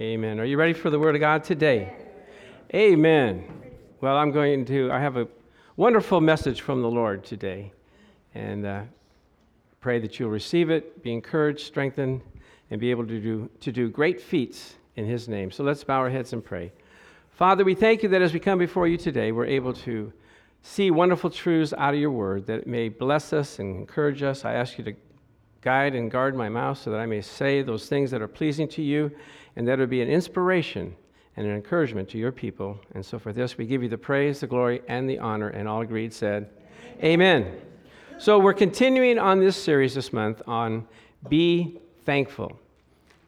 Amen. Are you ready for the Word of God today? Amen. Well, I'm going to, I have a wonderful message from the Lord today. And uh, pray that you'll receive it, be encouraged, strengthened, and be able to do, to do great feats in His name. So let's bow our heads and pray. Father, we thank you that as we come before you today, we're able to see wonderful truths out of your Word that may bless us and encourage us. I ask you to guide and guard my mouth so that I may say those things that are pleasing to you and that it would be an inspiration and an encouragement to your people. And so for this, we give you the praise, the glory, and the honor. And all agreed said, Amen. Amen. So we're continuing on this series this month on Be Thankful.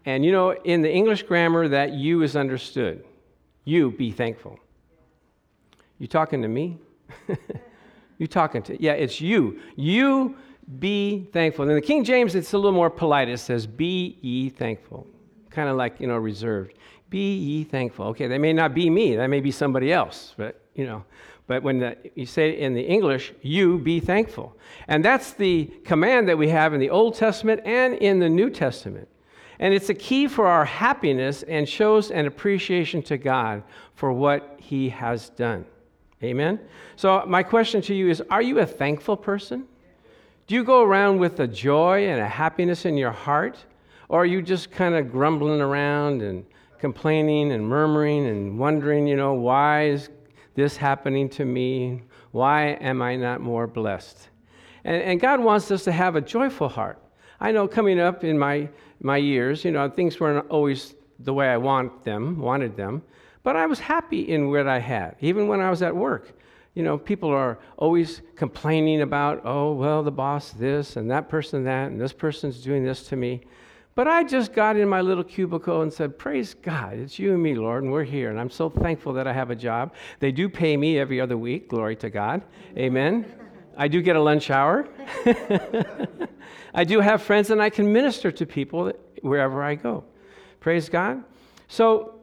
And you know, in the English grammar, that you is understood. You be thankful. You talking to me? you talking to, yeah, it's you. You be thankful. In the King James, it's a little more polite. It says, Be ye thankful kind of like, you know, reserved. Be ye thankful. Okay, that may not be me, that may be somebody else, but, you know. But when the, you say in the English, you be thankful. And that's the command that we have in the Old Testament and in the New Testament. And it's a key for our happiness and shows an appreciation to God for what He has done. Amen? So, my question to you is Are you a thankful person? Do you go around with a joy and a happiness in your heart? Or are you just kind of grumbling around and complaining and murmuring and wondering, you know, why is this happening to me? Why am I not more blessed? And, and God wants us to have a joyful heart. I know coming up in my, my years, you know, things weren't always the way I want them, wanted them, but I was happy in what I had, even when I was at work. You know, people are always complaining about, oh, well, the boss this and that person that, and this person's doing this to me. But I just got in my little cubicle and said, Praise God, it's you and me, Lord, and we're here. And I'm so thankful that I have a job. They do pay me every other week. Glory to God. Amen. I do get a lunch hour. I do have friends, and I can minister to people wherever I go. Praise God. So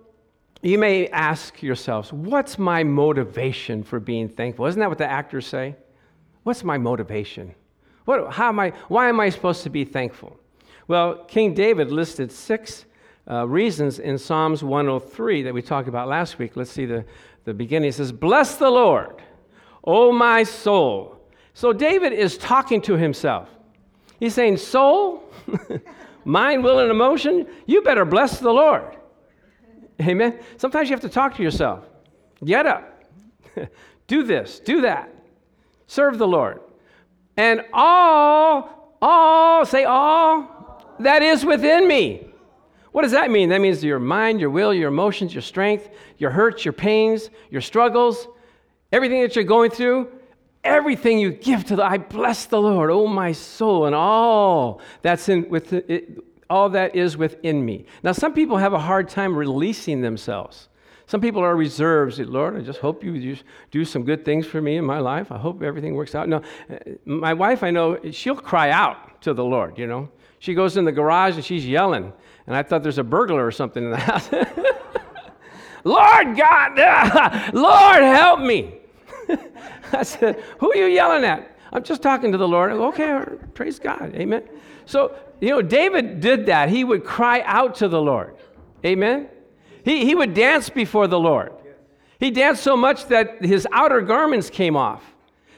you may ask yourselves, What's my motivation for being thankful? Isn't that what the actors say? What's my motivation? What, how am I, why am I supposed to be thankful? Well, King David listed six uh, reasons in Psalms 103 that we talked about last week. Let's see the, the beginning. It says, Bless the Lord, O my soul. So David is talking to himself. He's saying, Soul, mind, will, and emotion, you better bless the Lord. Amen. Sometimes you have to talk to yourself. Get up. do this, do that. Serve the Lord. And all, all, say all, that is within me. What does that mean? That means your mind, your will, your emotions, your strength, your hurts, your pains, your struggles, everything that you're going through, everything you give to the I bless the Lord, oh my soul, and all that's in with it, all that is within me. Now some people have a hard time releasing themselves. Some people are reserved. Lord, I just hope you do some good things for me in my life. I hope everything works out. No, uh, my wife, I know, she'll cry out to the Lord, you know. She goes in the garage and she's yelling. And I thought there's a burglar or something in the house. Lord God, Lord help me. I said, Who are you yelling at? I'm just talking to the Lord. Go, Okay, praise God. Amen. So, you know, David did that. He would cry out to the Lord. Amen. He, he would dance before the Lord. He danced so much that his outer garments came off.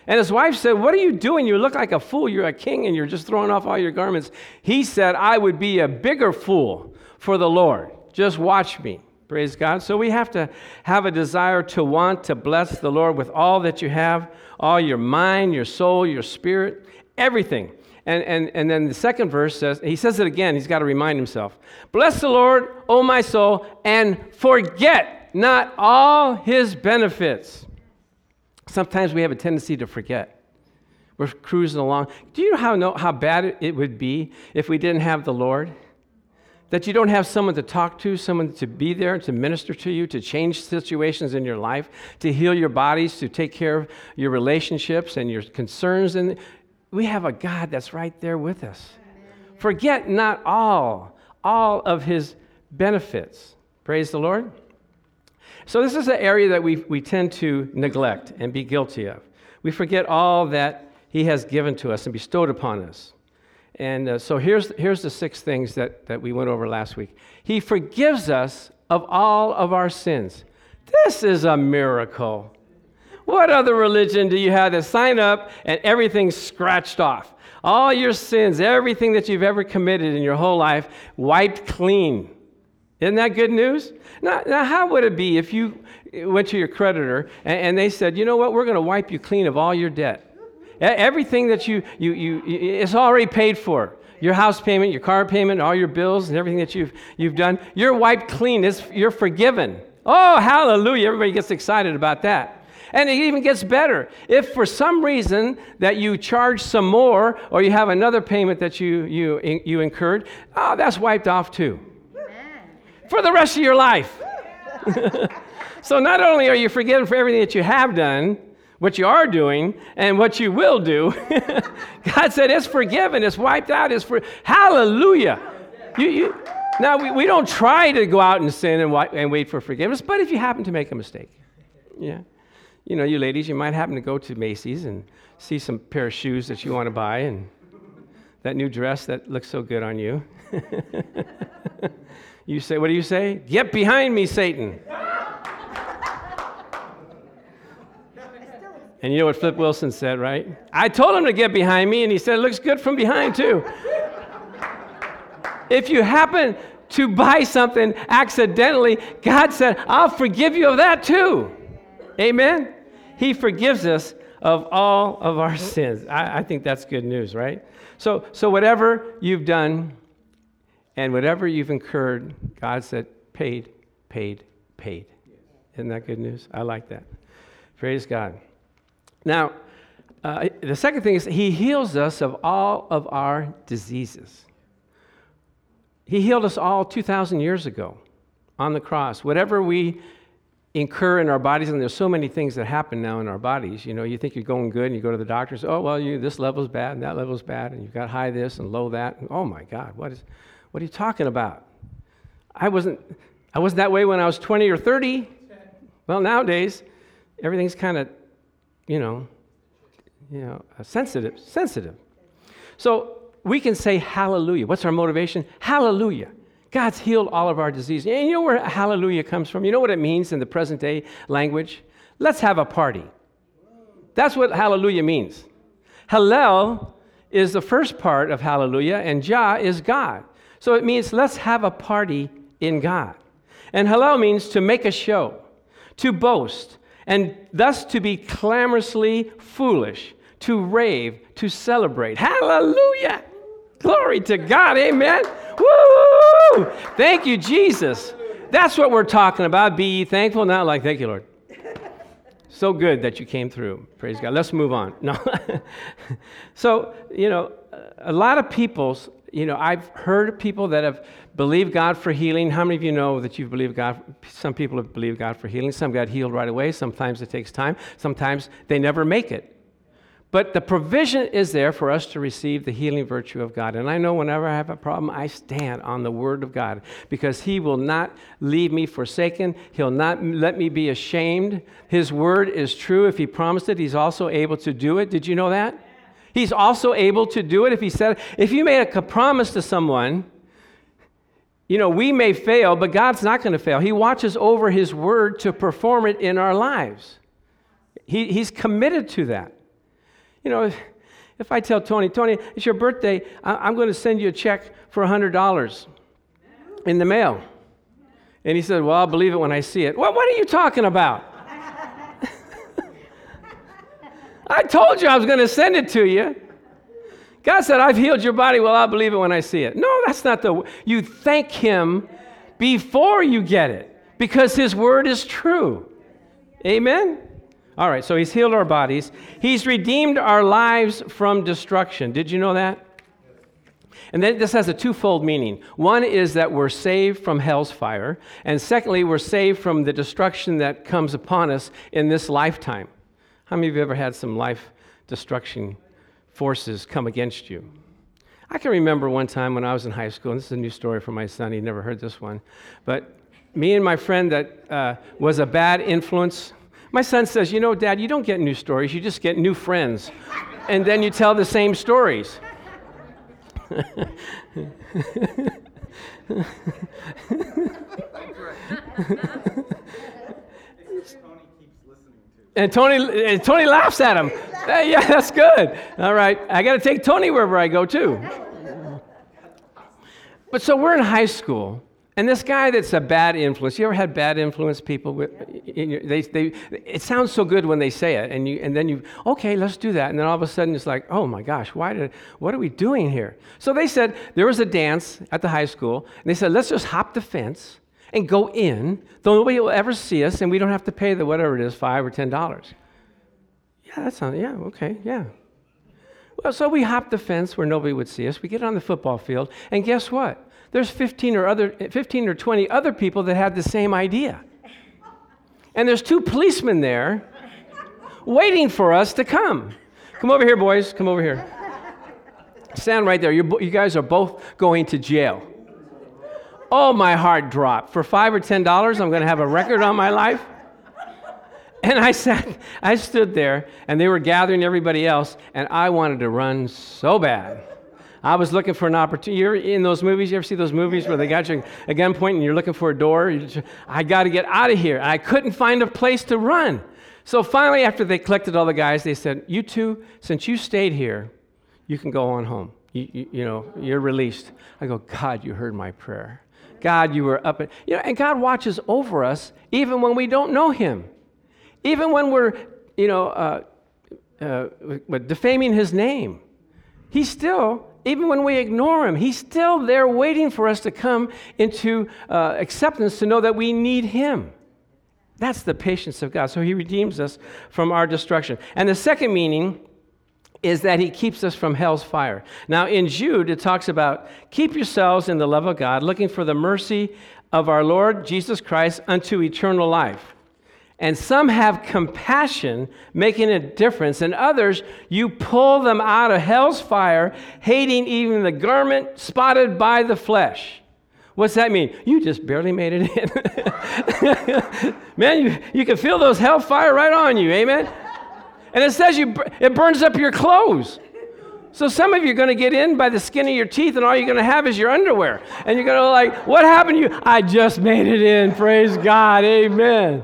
And his wife said, What are you doing? You look like a fool. You're a king and you're just throwing off all your garments. He said, I would be a bigger fool for the Lord. Just watch me. Praise God. So we have to have a desire to want to bless the Lord with all that you have, all your mind, your soul, your spirit, everything. And, and, and then the second verse says, he says it again, he's got to remind himself Bless the Lord, O my soul, and forget not all his benefits Sometimes we have a tendency to forget. We're cruising along. Do you know how, how bad it would be if we didn't have the Lord? That you don't have someone to talk to, someone to be there, to minister to you, to change situations in your life, to heal your bodies, to take care of your relationships and your concerns. And we have a God that's right there with us. Forget not all, all of his benefits. Praise the Lord. So, this is an area that we, we tend to neglect and be guilty of. We forget all that He has given to us and bestowed upon us. And uh, so, here's, here's the six things that, that we went over last week He forgives us of all of our sins. This is a miracle. What other religion do you have that sign up and everything's scratched off? All your sins, everything that you've ever committed in your whole life, wiped clean. Isn't that good news? Now, now how would it be if you went to your creditor and, and they said, you know what, we're going to wipe you clean of all your debt? Everything that you, you, you, it's already paid for. Your house payment, your car payment, all your bills, and everything that you've, you've done, you're wiped clean. It's, you're forgiven. Oh, hallelujah. Everybody gets excited about that. And it even gets better. If for some reason that you charge some more or you have another payment that you, you, you incurred, oh, that's wiped off too. For the rest of your life. so not only are you forgiven for everything that you have done, what you are doing, and what you will do, God said it's forgiven, it's wiped out, it's for hallelujah. You, you, now, we, we don't try to go out and sin and, and wait for forgiveness, but if you happen to make a mistake, yeah you know, you ladies, you might happen to go to Macy's and see some pair of shoes that you want to buy and that new dress that looks so good on you. you say, what do you say? Get behind me, Satan. and you know what Flip Wilson said, right? I told him to get behind me, and he said, it looks good from behind, too. if you happen to buy something accidentally, God said, I'll forgive you of that, too. Amen? He forgives us of all of our sins. I, I, think that's good news, right? So, so whatever you've done and whatever you've incurred, God said, paid, paid, paid. Isn't that good news? I like that. Praise God. Now, uh, the second thing is He heals us of all of our diseases. He healed us all 2,000 years ago on the cross. Whatever we incur in our bodies, and there's so many things that happen now in our bodies. You know, you think you're going good, and you go to the doctor, say, "Oh, well, you this level's bad, and that level's bad, and you've got high this and low that." And, oh my God, what is, what are you talking about? I wasn't, I wasn't that way when I was 20 or 30. Well, nowadays, everything's kind of, you know, you know, uh, sensitive, sensitive. So we can say hallelujah. What's our motivation? Hallelujah. God's healed all of our diseases. And you know where hallelujah comes from? You know what it means in the present day language? Let's have a party. That's what hallelujah means. Hallel is the first part of hallelujah, and Jah is God. So it means let's have a party in God. And Hallel means to make a show, to boast, and thus to be clamorously foolish, to rave, to celebrate. Hallelujah! Glory to God, amen. Woo! Thank you, Jesus. That's what we're talking about. Be ye thankful, not like, thank you, Lord. So good that you came through. Praise God. Let's move on. No. so, you know, a lot of people's, you know, I've heard people that have believed God for healing. How many of you know that you've believed God? Some people have believed God for healing. Some got healed right away. Sometimes it takes time. Sometimes they never make it. But the provision is there for us to receive the healing virtue of God. And I know whenever I have a problem, I stand on the word of God because He will not leave me forsaken. He'll not let me be ashamed. His word is true. If He promised it, He's also able to do it. Did you know that? He's also able to do it if He said, if you made a promise to someone, you know, we may fail, but God's not going to fail. He watches over His word to perform it in our lives. He, he's committed to that. You know, if, if I tell Tony, Tony, it's your birthday, I, am going to send you a check for $100 in the mail. And he said, Well, I'll believe it when I see it. Well, what are you talking about? I told you I was going to send it to you. God said, I've healed your body. Well, I'll believe it when I see it. No, that's not the You thank Him before you get it because His word is true. Amen? All right, so he's healed our bodies. He's redeemed our lives from destruction. Did you know that? And then this has a twofold meaning. One is that we're saved from hell's fire, and secondly, we're saved from the destruction that comes upon us in this lifetime. How many of you ever had some life destruction forces come against you? I can remember one time when I was in high school, and this is a new story for my son, he never heard this one, but me and my friend that uh, was a bad influence my son says, You know, Dad, you don't get new stories, you just get new friends. And then you tell the same stories. and Tony, and Tony laughs at him. Hey, yeah, that's good. All right, I got to take Tony wherever I go too. But so we're in high school, and this guy that's a bad influence, you ever had bad influence people? With, they, they, it sounds so good when they say it, and, you, and then you, okay, let's do that. And then all of a sudden it's like, oh my gosh, why did, what are we doing here? So they said there was a dance at the high school, and they said, let's just hop the fence and go in, though nobody will ever see us, and we don't have to pay the whatever it is, five or ten dollars. Yeah, that sounds, yeah, okay, yeah. Well, so we hop the fence where nobody would see us. We get on the football field, and guess what? there's 15 or, other, 15 or 20 other people that had the same idea. And there's two policemen there waiting for us to come. Come over here, boys. Come over here. Stand right there. you you guys are both going to jail. Oh, my heart dropped. For five or ten dollars, I'm going to have a record on my life. And I sat, I stood there, and they were gathering everybody else, and I wanted to run so bad. I was looking for an opportunity. You're in those movies, you ever see those movies where they got you at gunpoint and you're looking for a door? Just, I got to get out of here. I couldn't find a place to run. So finally, after they collected all the guys, they said, You two, since you stayed here, you can go on home. You, you, know, you're released. I go, God, you heard my prayer. God, you were up. At, you know, and God watches over us even when we don't know Him. Even when we're, you know, uh, uh, defaming His name. He still even when we ignore him, he's still there waiting for us to come into uh, acceptance to know that we need him. That's the patience of God. So he redeems us from our destruction. And the second meaning is that he keeps us from hell's fire. Now, in Jude, it talks about keep yourselves in the love of God, looking for the mercy of our Lord Jesus Christ unto eternal life. And some have compassion, making a difference, and others you pull them out of hell's fire, hating even the garment spotted by the flesh. What's that mean? You just barely made it in. Man, you, you can feel those hellfire right on you, amen? And it says you, it burns up your clothes. So some of you are going to get in by the skin of your teeth, and all you're going to have is your underwear. And you're going to like, what happened to you? I just made it in. Praise God. Amen.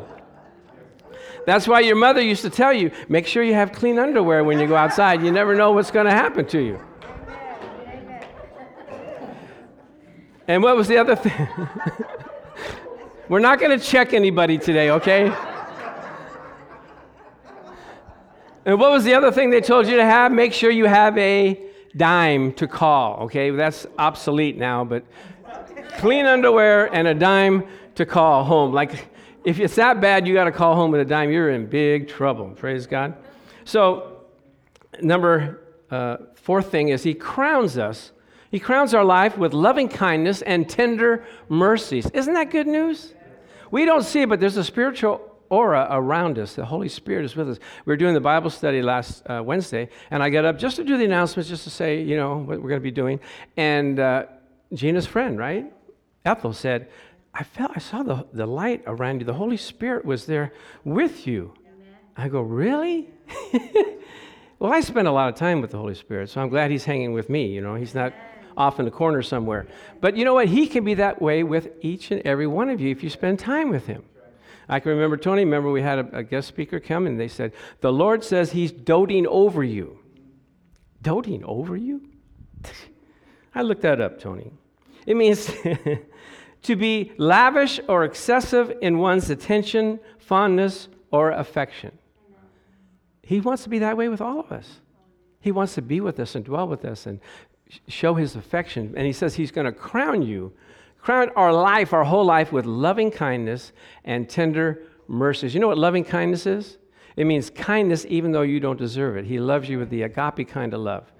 That's why your mother used to tell you make sure you have clean underwear when you go outside. You never know what's going to happen to you. And what was the other thing? We're not going to check anybody today, okay? And what was the other thing they told you to have? Make sure you have a dime to call, okay? That's obsolete now, but clean underwear and a dime to call home. Like if it's that bad, you got to call home with a dime, you're in big trouble. Praise God. So, number uh, fourth thing is He crowns us. He crowns our life with loving kindness and tender mercies. Isn't that good news? We don't see it, but there's a spiritual aura around us. The Holy Spirit is with us. We were doing the Bible study last uh, Wednesday, and I got up just to do the announcements, just to say, you know, what we're going to be doing. And uh, Gina's friend, right? Ethel said, I felt I saw the, the light around you. The Holy Spirit was there with you. Amen. I go, Really? well, I spend a lot of time with the Holy Spirit, so I'm glad he's hanging with me. You know, he's not off in the corner somewhere. But you know what? He can be that way with each and every one of you if you spend time with him. I can remember, Tony, remember we had a, a guest speaker come and they said, The Lord says he's doting over you. Doting over you? I looked that up, Tony. It means to be lavish or excessive in one's attention, fondness, or affection. He wants to be that way with all of us. He wants to be with us and dwell with us and show his affection. And he says he's going to crown you, crown our life, our whole life, with loving kindness and tender mercies. You know what loving kindness is? It means kindness even though you don't deserve it. He loves you with the agape kind of love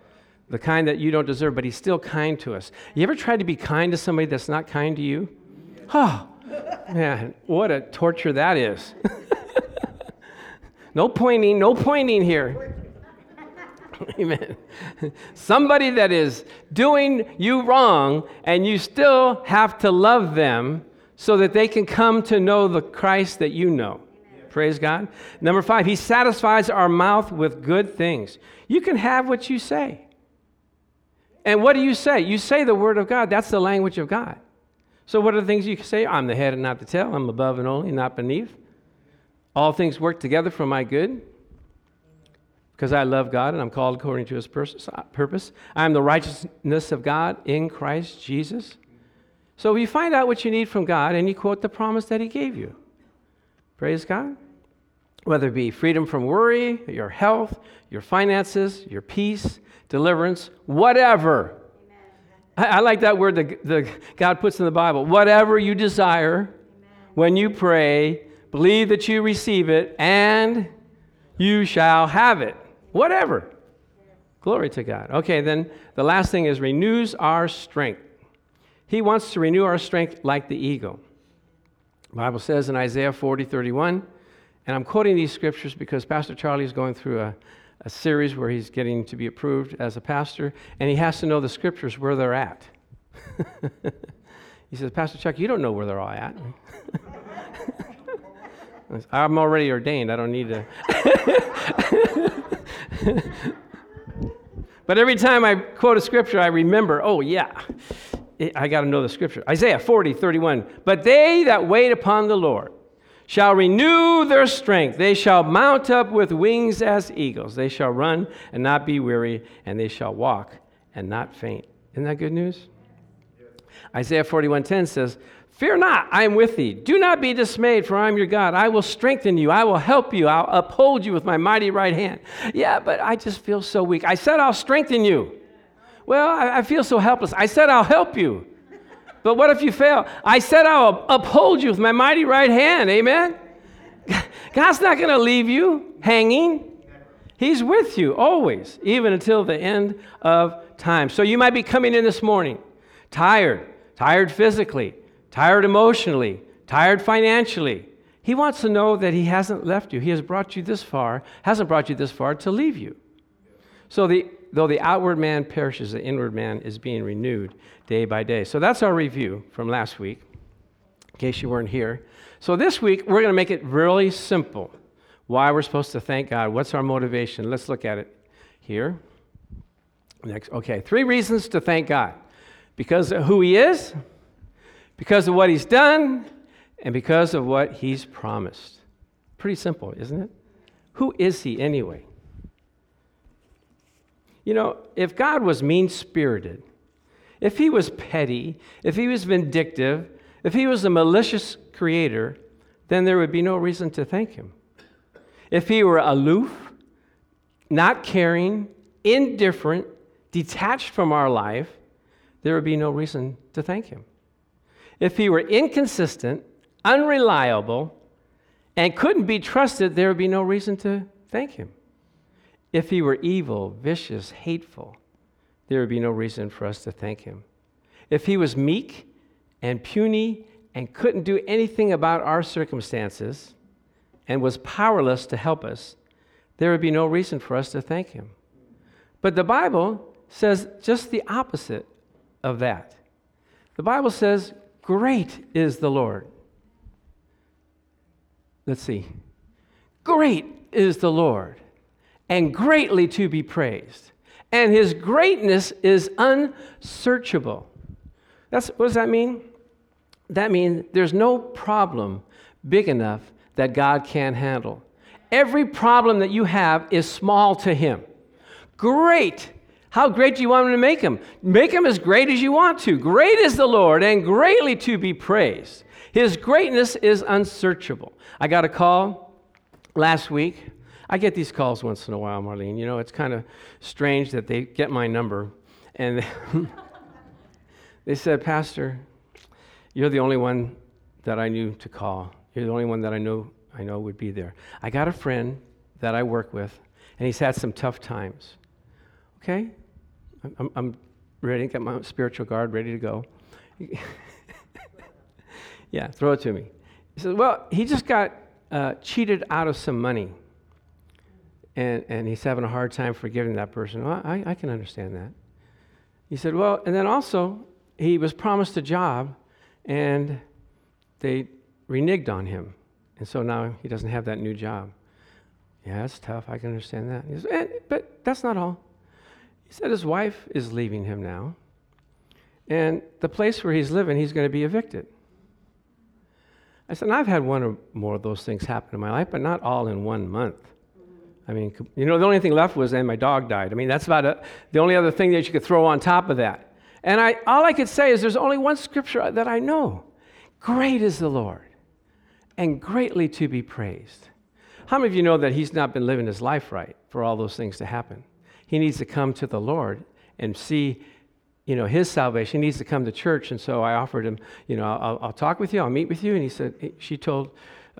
the kind that you don't deserve, but he's still kind to us. You ever tried to be kind to somebody that's not kind to you? Oh, man, what a torture that is. no pointing, no pointing here. Amen. Somebody that is doing you wrong, and you still have to love them so that they can come to know the Christ that you know. Praise God. Number five, He satisfies our mouth with good things. You can have what you say. And what do you say? You say the word of God. That's the language of God. So, what are the things you can say? I'm the head and not the tail. I'm above and only, not beneath. All things work together for my good because I love God and I'm called according to his uh, purpose. I am the righteousness of God in Christ Jesus. So you find out what you need from God and you quote the promise that he gave you. Praise God. Whether it be freedom from worry, your health, your finances, your peace, deliverance, whatever. I, I, like that word that the, God puts in the Bible. Whatever you desire Amen. when you pray, believe that you receive it, and you shall have it. Whatever. Glory to God. Okay, then the last thing is renews our strength. He wants to renew our strength like the eagle. The Bible says in Isaiah 40, 31, and I'm quoting these scriptures because Pastor Charlie is going through a, a series where he's getting to be approved as a pastor, and he has to know the scriptures where they're at. he says, Pastor Chuck, you don't know where they're all at. I'm already ordained. I don't need to. but every time I quote a scripture, I remember, oh, yeah, I got to know the scripture. Isaiah 40, 31. But they that wait upon the Lord shall renew their strength. They shall mount up with wings as eagles. They shall run and not be weary, and they shall walk and not faint. Isn't that good news? Isaiah 41:10 says, Fear not, I am with thee. Do not be dismayed, for I am your God. I will strengthen you. I will help you. I'll uphold you with my mighty right hand. Yeah, but I just feel so weak. I said I'll strengthen you. Well, I, I feel so helpless. I said I'll help you. But what if you fail? I said I'll uphold you with my mighty right hand. Amen? God's not going to leave you hanging. He's with you always, even until the end of time. So you might be coming in this morning tired, tired physically, tired emotionally, tired financially. He wants to know that He hasn't left you. He has brought you this far, hasn't brought you this far to leave you. So the, though the outward man perishes, the inward man is being renewed day by day. So that's our review from last week, in case you weren't here. So this week, we're going to make it really simple. Why we're supposed to thank God. What's our motivation? Let's look at it here. Next. Okay, three reasons to thank God because who He is, because of what he's done and because of what he's promised. Pretty simple, isn't it? Who is he anyway? You know, if God was mean spirited, if he was petty, if he was vindictive, if he was a malicious creator, then there would be no reason to thank him. If he were aloof, not caring, indifferent, detached from our life, there would be no reason to thank him. If he were inconsistent, unreliable, and couldn't be trusted, there would be no reason to thank him. If he were evil, vicious, hateful, there would be no reason for us to thank him. If he was meek and puny and couldn't do anything about our circumstances and was powerless to help us, there would be no reason for us to thank him. But the Bible says just the opposite of that. The Bible says Great is the Lord. Let's see. Great is the Lord, and greatly to be praised. And his greatness is unsearchable. That's, what does that mean? That means there's no problem big enough that God can't handle. Every problem that you have is small to him. Great how great do you want him to make him? Make him as great as you want to. Great is the Lord and greatly to be praised. His greatness is unsearchable. I got a call last week. I get these calls once in a while, Marlene. You know, it's kind of strange that they get my number. And they said, Pastor, you're the only one that I knew to call. You're the only one that I know I know would be there. I got a friend that I work with, and he's had some tough times. Okay? I'm, I'm ready, got my spiritual guard ready to go. yeah, throw it to me. He says, Well, he just got uh, cheated out of some money. And, and he's having a hard time forgiving that person. Well, I, I can understand that. He said, Well, and then also, he was promised a job, and they reneged on him. And so now he doesn't have that new job. Yeah, that's tough. I can understand that. Says, but that's not all. He said his wife is leaving him now. And the place where he's living, he's going to be evicted. I said, I've had one or more of those things happen in my life, but not all in one month. I mean, you know, the only thing left was, and my dog died. I mean, that's about a, the only other thing that you could throw on top of that. And I, all I could say is there's only one scripture that I know. Great is the Lord, and greatly to be praised. How many of you know that he's not been living his life right for all those things to happen? He needs to come to the Lord and see, you know, his salvation. He needs to come to church. And so I offered him, you know, I'll, I'll talk with you, I'll meet with you. And he said, she told,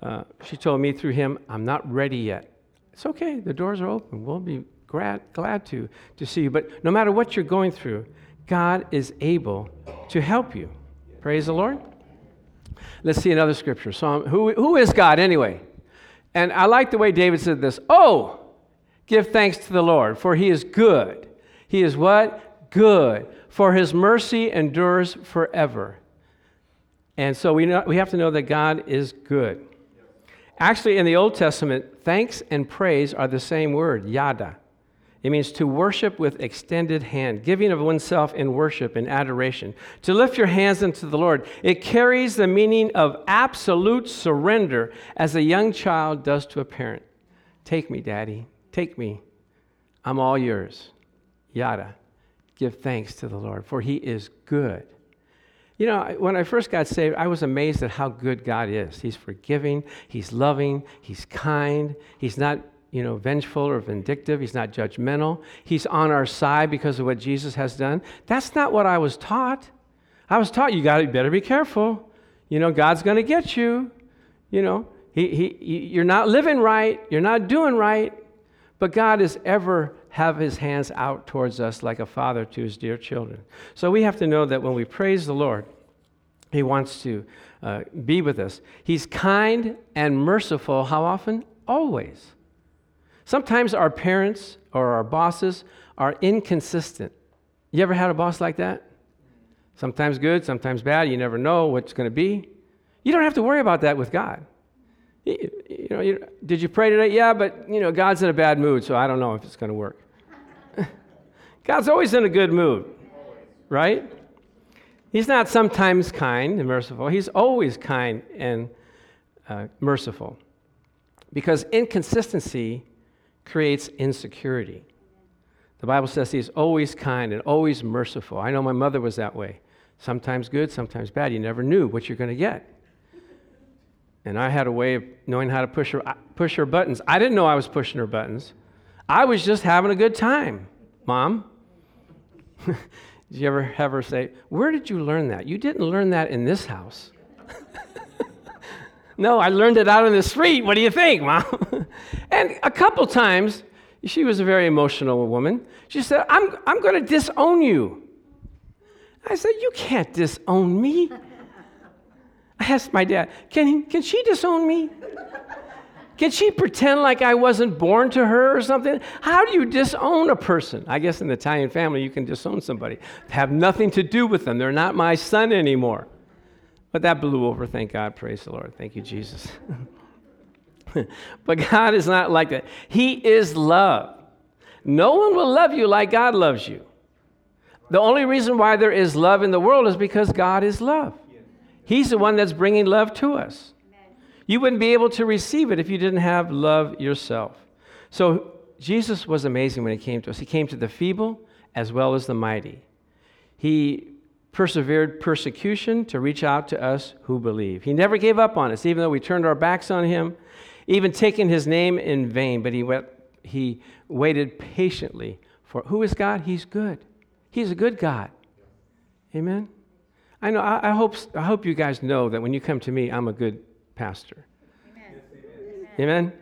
uh, she told me through him, I'm not ready yet. It's okay. The doors are open. We'll be glad, glad to, to see you. But no matter what you're going through, God is able to help you. Praise the Lord. Let's see another scripture. Psalm. Who, who is God anyway? And I like the way David said this. Oh, give thanks to the Lord, for he is good. He is what? Good. For his mercy endures forever. And so we, know, we have to know that God is good. Actually, in the Old Testament, thanks and praise are the same word, yada. It means to worship with extended hand, giving of oneself in worship and adoration. To lift your hands unto the Lord. It carries the meaning of absolute surrender as a young child does to a parent. Take me, Daddy. Take me. I'm all yours. Yada. Give thanks to the Lord, for he is good. You know, when I first got saved, I was amazed at how good God is. He's forgiving, He's loving, He's kind, He's not, you know, vengeful or vindictive, He's not judgmental. He's on our side because of what Jesus has done. That's not what I was taught. I was taught you got to better be careful. You know, God's going to get you. You know, he, he, you're not living right, you're not doing right, but God is ever have his hands out towards us like a father to his dear children. So we have to know that when we praise the Lord, he wants to uh, be with us. He's kind and merciful. How often? Always. Sometimes our parents or our bosses are inconsistent. You ever had a boss like that? Sometimes good, sometimes bad. You never know what's going to be. You don't have to worry about that with God. Know, you, did you pray today? Yeah, but you know, God's in a bad mood, so I don't know if it's going to work. God's always in a good mood, right? He's not sometimes kind and merciful, He's always kind and uh, merciful. Because inconsistency creates insecurity. The Bible says He's always kind and always merciful. I know my mother was that way. Sometimes good, sometimes bad. You never knew what you're going to get. And I had a way of knowing how to push her, push her buttons. I didn't know I was pushing her buttons. I was just having a good time, Mom. did you ever have her say, Where did you learn that? You didn't learn that in this house. no, I learned it out in the street. What do you think, Mom? and a couple times, she was a very emotional woman. She said, I'm, I'm going to disown you. I said, You can't disown me. I asked my dad, Can, can she disown me? Can she pretend like I wasn't born to her or something? How do you disown a person? I guess in the Italian family, you can disown somebody. Have nothing to do with them. They're not my son anymore. But that blew over, thank God. Praise the Lord. Thank you, Jesus. but God is not like that. He is love. No one will love you like God loves you. The only reason why there is love in the world is because God is love. He's the one that's bringing love to us. You wouldn't be able to receive it if you didn't have love yourself. So Jesus was amazing when he came to us. He came to the feeble as well as the mighty. He persevered persecution to reach out to us who believe. He never gave up on us, even though we turned our backs on him, even taking his name in vain, but he, went, he waited patiently for who is God? He's good. He's a good God. Amen. I know I, I hope I hope you guys know that when you come to me, I'm a good pastor. Amen. Amen.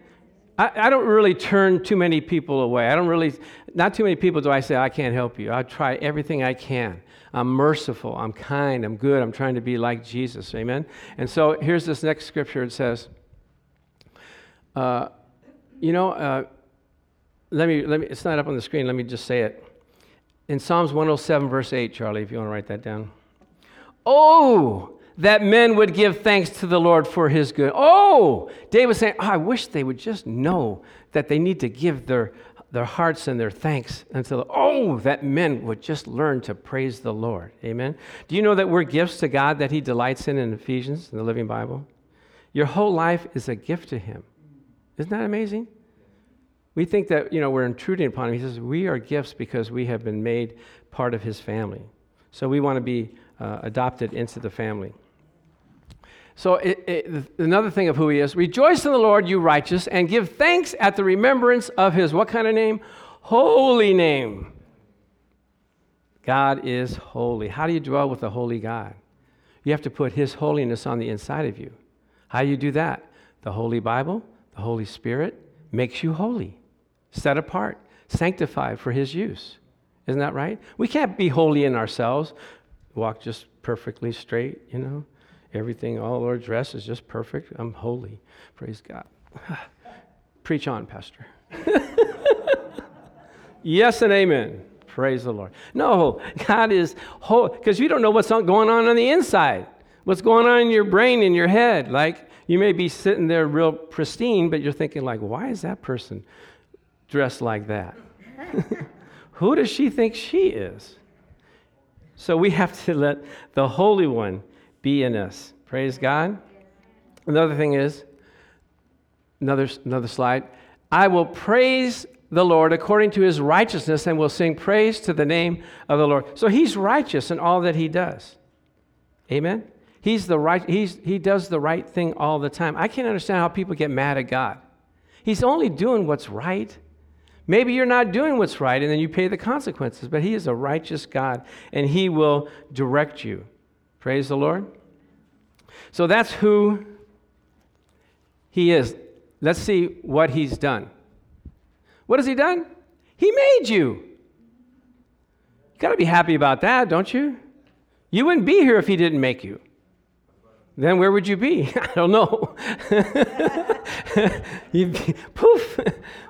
I, I, don't really turn too many people away. I don't really, not too many people do I say, I can't help you. I try everything I can. I'm merciful. I'm kind. I'm good. I'm trying to be like Jesus. Amen. And so here's this next scripture. It says, uh, you know, uh, let me, let me, it's not up on the screen. Let me just say it. In Psalms 107, verse 8, Charlie, if you want to write that down. Oh, that men would give thanks to the Lord for his good. Oh, David saying, oh, I wish they would just know that they need to give their their hearts and their thanks until, oh, that men would just learn to praise the Lord. Amen. Do you know that we're gifts to God that He delights in in Ephesians, in the Living Bible? Your whole life is a gift to Him. Isn't that amazing? We think that, you know, we're intruding upon Him. He says, we are gifts because we have been made part of His family. So we want to be uh, adopted into the family. So, it, it, another thing of who he is rejoice in the Lord, you righteous, and give thanks at the remembrance of his what kind of name? Holy name. God is holy. How do you dwell with a holy God? You have to put his holiness on the inside of you. How do you do that? The Holy Bible, the Holy Spirit makes you holy, set apart, sanctified for his use. Isn't that right? We can't be holy in ourselves, walk just perfectly straight, you know. Everything, all our dress is just perfect. I'm holy. Praise God. Preach on, Pastor. yes and amen. Praise the Lord. No, God is holy because you don't know what's going on on the inside. What's going on in your brain, in your head. Like you may be sitting there real pristine, but you're thinking like, why is that person dressed like that? Who does she think she is? So we have to let the Holy One be in us. Praise God. Another thing is, another, another slide. I will praise the Lord according to his righteousness and will sing praise to the name of the Lord. So he's righteous in all that he does. Amen. He's the right he's he does the right thing all the time. I can't understand how people get mad at God. He's only doing what's right. Maybe you're not doing what's right and then you pay the consequences, but he is a righteous God and he will direct you. Praise the Lord. So that's who he is. Let's see what he's done. What has he done? He made you. You got to be happy about that, don't you? You wouldn't be here if he didn't make you. Then where would you be? I don't know. You'd be, poof.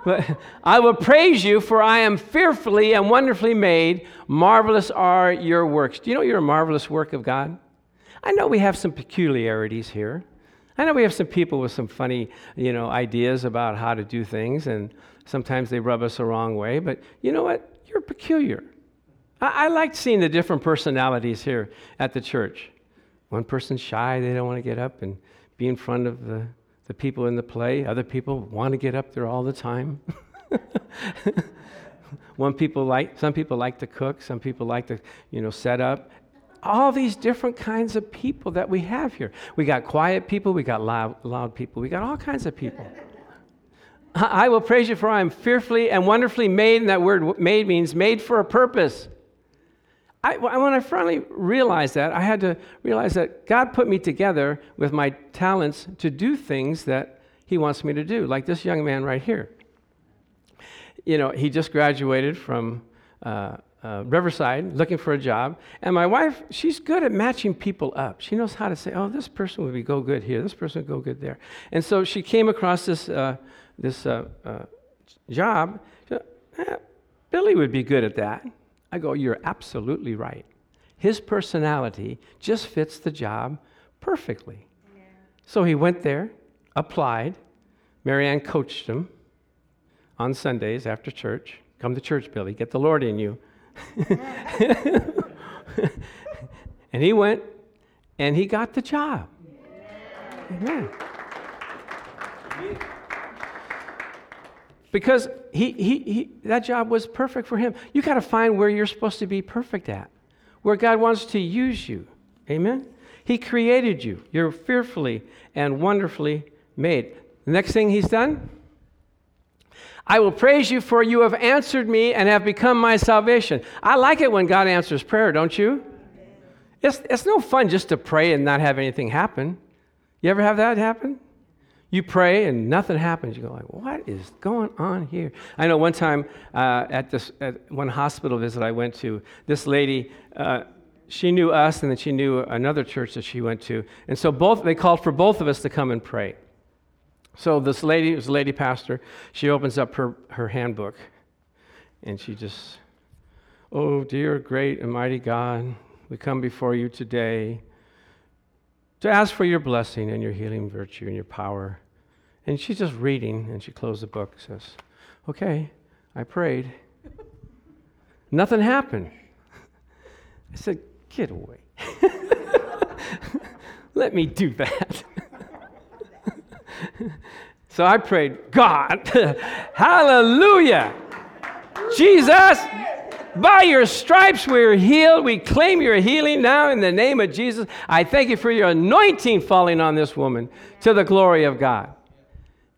but I will praise you, for I am fearfully and wonderfully made. Marvelous are your works. Do you know you're a marvelous work of God? I know we have some peculiarities here. I know we have some people with some funny, you know, ideas about how to do things, and sometimes they rub us the wrong way. But you know what? You're peculiar. I, I like seeing the different personalities here at the church. One person's shy; they don't want to get up and be in front of the, the people in the play. Other people want to get up there all the time. One people like some people like to cook, some people like to, you know, set up all these different kinds of people that we have here. We got quiet people, we got loud, loud people, we got all kinds of people. I will praise you for I am fearfully and wonderfully made, and that word made means made for a purpose. I, when I finally realized that, I had to realize that God put me together with my talents to do things that He wants me to do, like this young man right here. You know, he just graduated from uh, uh, Riverside looking for a job. And my wife, she's good at matching people up. She knows how to say, oh, this person would be go good here, this person would go good there. And so she came across this, uh, this uh, uh job. Said, eh, Billy would be good at that. I go, you're absolutely right. His personality just fits the job perfectly. Yeah. So he went there, applied. Marianne coached him on Sundays after church. Come to church, Billy. Get the Lord in you. and he went and he got the job. Amen. Because he, he, he, that job was perfect for him. You got to find where you're supposed to be perfect at, where God wants to use you. Amen? He created you. You're fearfully and wonderfully made. The next thing he's done, I will praise you for you have answered me and have become my salvation. I like it when God answers prayer, don't you? It's, it's no fun just to pray and not have anything happen. You ever have that happen? You pray and nothing happens. You go like, what is going on here? I know one time uh, at this at one hospital visit I went to, this lady, uh, she knew us and then she knew another church that she went to, and so both they called for both of us to come and pray. So this lady, was a lady pastor, she opens up her, her handbook and she just, oh, dear, great and mighty God, we come before you today to ask for your blessing and your healing virtue and your power. And she's just reading and she closed the book and says, okay, I prayed. Nothing happened. I said, Get away. Let me do that. so I prayed, God, hallelujah. Jesus, by your stripes we're healed. We claim your healing now in the name of Jesus. I thank you for your anointing falling on this woman to the glory of God.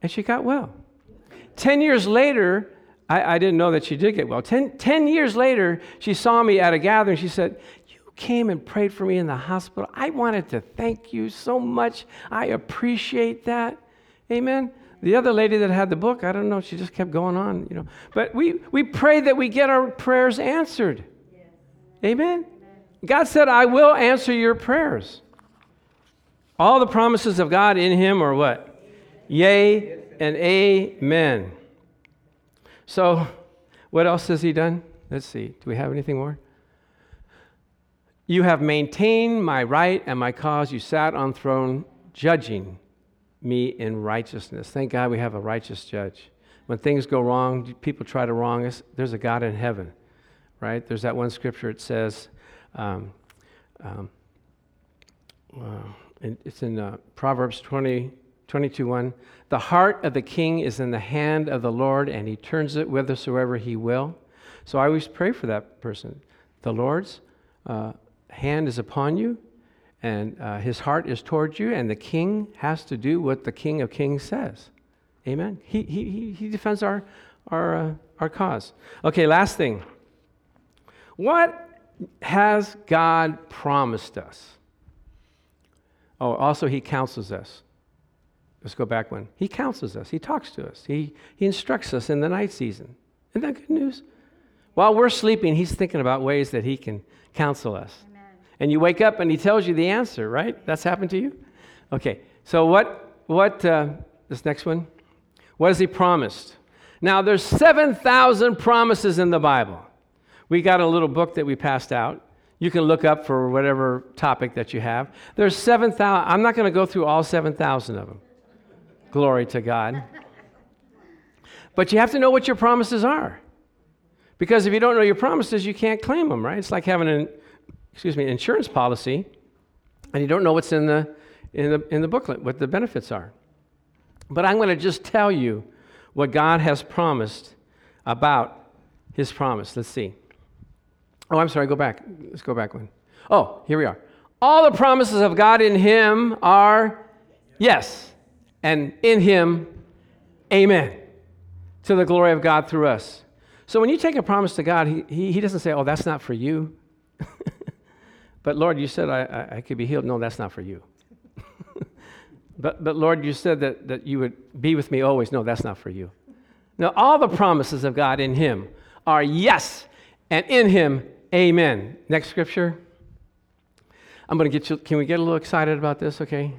And she got well. Ten years later, I, I didn't know that she did get well. Ten, ten years later, she saw me at a gathering. She said, You came and prayed for me in the hospital. I wanted to thank you so much. I appreciate that. Amen. The other lady that had the book, I don't know, she just kept going on, you know. But we, we pray that we get our prayers answered. Yes. Amen? God said, I will answer your prayers. All the promises of God in him are what? Yea and amen. So, what else has he done? Let's see. Do we have anything more? You have maintained my right and my cause. You sat on throne judging me in righteousness. Thank God we have a righteous judge. When things go wrong, people try to wrong us, there's a God in heaven, right? There's that one scripture, it says, um, um, uh, it's in uh, Proverbs 20, 22 1. The heart of the king is in the hand of the Lord, and he turns it whithersoever he will. So I always pray for that person. The Lord's uh, hand is upon you, and uh, his heart is towards you, and the king has to do what the king of kings says. Amen. He, he, he defends our, our, uh, our cause. Okay, last thing. What has God promised us? Oh, also, he counsels us. Let's go back one. He counsels us, he talks to us, he, he instructs us in the night season. Isn't that good news? While we're sleeping, he's thinking about ways that he can counsel us and you wake up and he tells you the answer, right? That's happened to you? Okay, so what, what, uh, this next one, what has he promised? Now, there's 7,000 promises in the Bible. We got a little book that we passed out. You can look up for whatever topic that you have. There's 7,000. I'm not going to go through all 7,000 of them. Glory to God. But you have to know what your promises are. Because if you don't know your promises, you can't claim them, right? It's like having an excuse me, insurance policy, and you don't know what's in the, in the, in the booklet, what the benefits are. But I'm going to just tell you what God has promised about his promise. Let's see. Oh, I'm sorry, go back. Let's go back one. Oh, here we are. All the promises of God in him are yes, and in him, amen, to the glory of God through us. So when you take a promise to God, he, he, he doesn't say, oh, that's not for you. But Lord, you said I, I, I could be healed. No, that's not for you. but, but Lord, you said that, that you would be with me always. No, that's not for you. Now, all the promises of God in Him are yes, and in Him, amen. Next scripture. I'm going to get you, can we get a little excited about this, okay?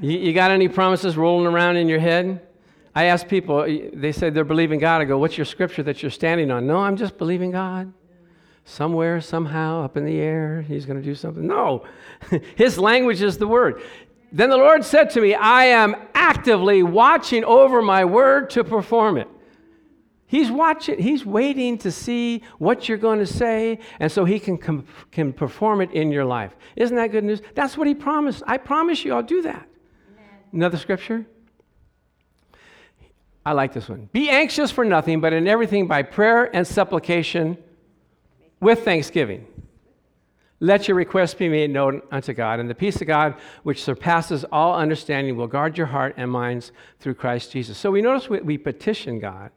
You, you got any promises rolling around in your head? I ask people, they say they're believing God. I go, What's your scripture that you're standing on? No, I'm just believing God somewhere, somehow, up in the air, he's going to do something. No, his language is the word. Then the Lord said to me, I am actively watching over my word to perform it. He's watching, he's waiting to see what you're going to say, and so he can, com- can perform it in your life. Isn't that good news? That's what he promised. I promise you, I'll do that. Amen. Another scripture? I like this one. Be anxious for nothing, but in everything by prayer and supplication with thanksgiving. Let your requests be made known unto God, and the peace of God, which surpasses all understanding, will guard your heart and minds through Christ Jesus. So we notice we, we petition God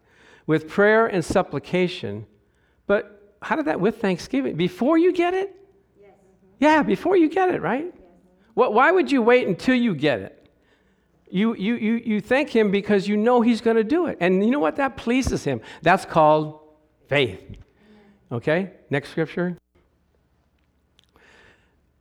with prayer and supplication, but how did that with thanksgiving? Before you get it? Yes. Yeah, before you get it, right? Yes. What, why would you wait until you get it? You, you, you, you thank Him because you know He's going to do it. And you know what? That pleases Him. That's called faith. Okay, next scripture.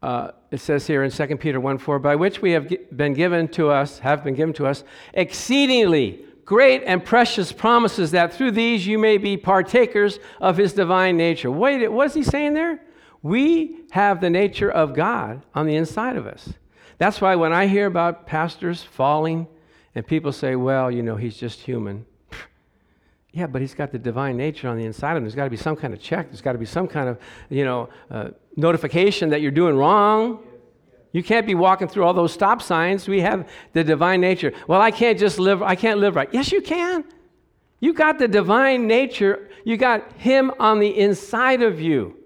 Uh, it says here in 2 Peter 1 4, by which we have been given to us, have been given to us, exceedingly great and precious promises that through these you may be partakers of his divine nature. Wait, what is he saying there? We have the nature of God on the inside of us. That's why when I hear about pastors falling and people say, well, you know, he's just human, Yeah, but he's got the divine nature on the inside of him. There's got to be some kind of check. There's got to be some kind of, you know, uh, notification that you're doing wrong. You can't be walking through all those stop signs. We have the divine nature. Well, I can't just live, I can't live right. Yes, you can. You got the divine nature. You got him on the inside of you.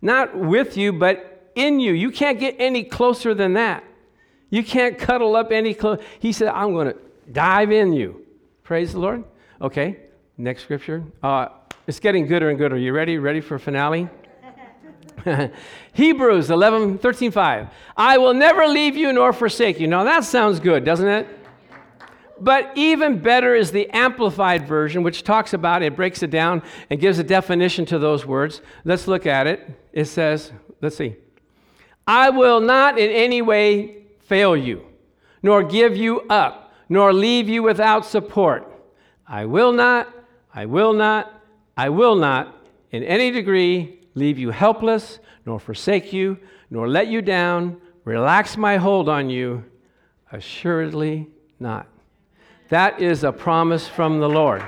Not with you, but in you. You can't get any closer than that. You can't cuddle up any close. He said, I'm going to dive in you. Praise the Lord. Okay, next scripture. Uh, it's getting gooder and gooder. You ready? Ready for finale? Hebrews 11, 13, 5. I will never leave you nor forsake you. Now that sounds good, doesn't it? But even better is the amplified version, which talks about it, breaks it down, and gives a definition to those words. Let's look at it. It says, let's see. I will not in any way fail you, nor give you up, nor leave you without support. I will not, I will not, I will not, in any degree, leave you helpless, nor forsake you, nor let you down, relax my hold on you. Assuredly not. That is a promise from the Lord.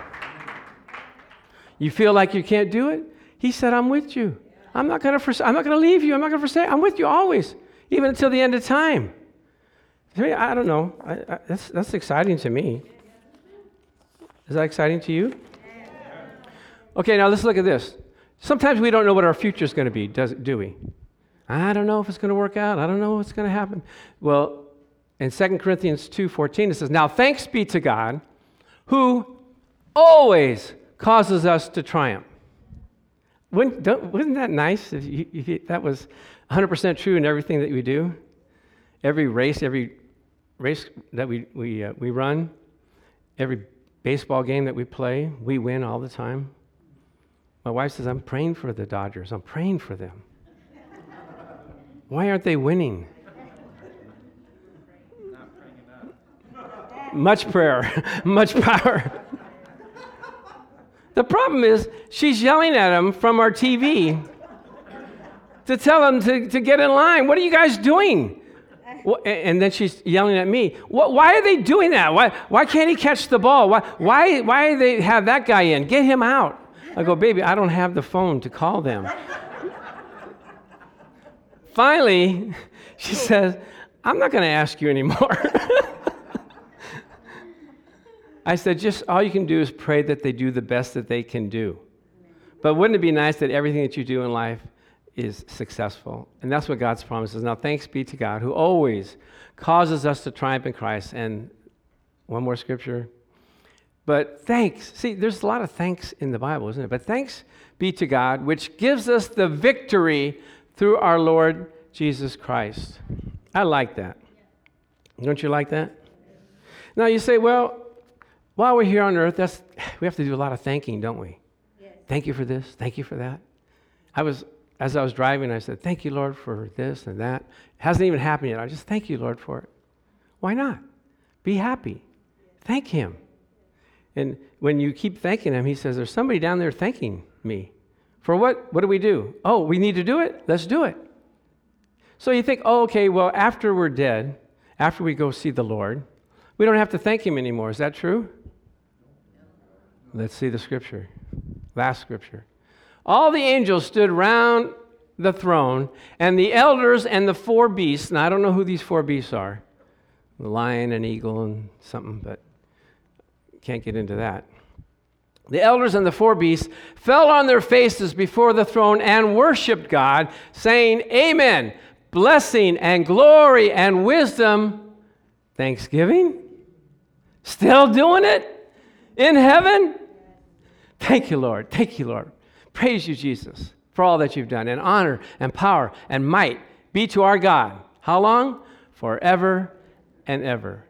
You feel like you can't do it? He said, I'm with you. I'm not going to I'm not going to leave you. I'm not going to forsake. I'm with you always, even until the end of time. I don't know. I, I, that's, that's exciting to me. Is that exciting to you? Okay, now let's look at this. Sometimes we don't know what our future is going to be, does, do we? I don't know if it's going to work out. I don't know what's going to happen. Well, in 2 Corinthians 2:14 it says, "Now thanks be to God who always causes us to triumph." Wouldn't, wasn't that nice if, you, if that was 100% true in everything that we do? Every race, every race that we, we, uh, we run, every baseball game that we play, we win all the time. My wife says, I'm praying for the Dodgers. I'm praying for them. Why aren't they winning? much prayer, much power. the problem is, she's yelling at him from our TV to tell him to, to get in line. What are you guys doing? And then she's yelling at me. Why are they doing that? Why, why can't he catch the ball? Why, why, why they have that guy in? Get him out. I go, baby, I don't have the phone to call them. Finally, she says, I'm not going to ask you anymore. I said, just all you can do is pray that they do the best that they can do. But wouldn't it be nice that everything that you do in life is successful? And that's what God's promises. Now, thanks be to God who always causes us to triumph in Christ. And one more scripture. But thanks. See, there's a lot of thanks in the Bible, isn't it? But thanks be to God, which gives us the victory through our Lord Jesus Christ. I like that. Don't you like that? Now you say, well, while we're here on earth, that's, we have to do a lot of thanking, don't we? Yes. Thank you for this. Thank you for that. I was, as I was driving, I said, Thank you, Lord, for this and that. It hasn't even happened yet. I just thank you, Lord, for it. Why not? Be happy. Thank Him. And when you keep thanking Him, He says, There's somebody down there thanking me. For what? What do we do? Oh, we need to do it? Let's do it. So you think, oh, okay, well, after we're dead, after we go see the Lord, we don't have to thank Him anymore. Is that true? Let's see the scripture. Last scripture. All the angels stood round the throne, and the elders and the four beasts. Now, I don't know who these four beasts are the lion and eagle and something, but can't get into that. The elders and the four beasts fell on their faces before the throne and worshiped God, saying, Amen. Blessing and glory and wisdom, thanksgiving. Still doing it in heaven? Thank you, Lord. Thank you, Lord. Praise you, Jesus, for all that you've done. And honor and power and might be to our God. How long? Forever and ever.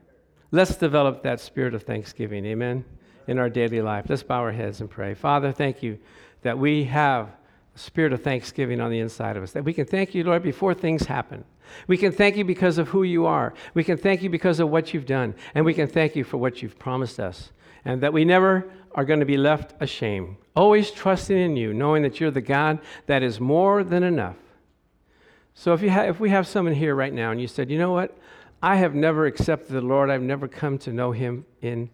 Let's develop that spirit of thanksgiving, amen, in our daily life. Let's bow our heads and pray. Father, thank you that we have a spirit of thanksgiving on the inside of us, that we can thank you, Lord, before things happen. We can thank you because of who you are. We can thank you because of what you've done. And we can thank you for what you've promised us. And that we never are going to be left ashamed. Always trusting in you, knowing that you're the God that is more than enough. So if, you ha- if we have someone here right now and you said, you know what? I have never accepted the Lord, I've never come to know him in,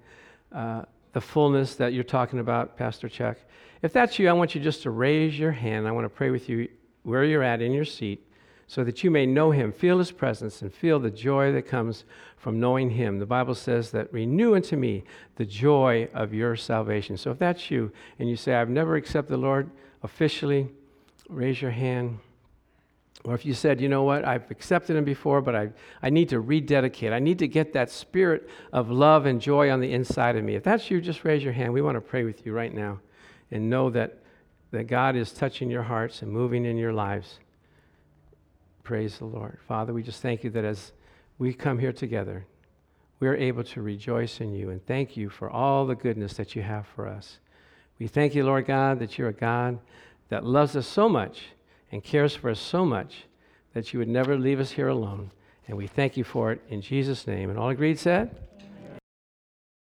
uh, the fullness that you're talking about, Pastor Chuck. If that's you, I want you just to raise your hand. I want to pray with you where you're at in your seat so that you may know him, feel his presence, and feel the joy that comes from knowing him. The Bible says that renew unto me the joy of your salvation. So if that's you and you say, I've never accepted the Lord officially, raise your hand. Or if you said, you know what, I've accepted him before, but I, I need to rededicate. I need to get that spirit of love and joy on the inside of me. If that's you, just raise your hand. We want to pray with you right now and know that, that God is touching your hearts and moving in your lives. Praise the Lord. Father, we just thank you that as we come here together, we are able to rejoice in you and thank you for all the goodness that you have for us. We thank you, Lord God, that you're a God that loves us so much and cares for us so much that you would never leave us here alone. And we thank you for it in Jesus' name. And all agreed said?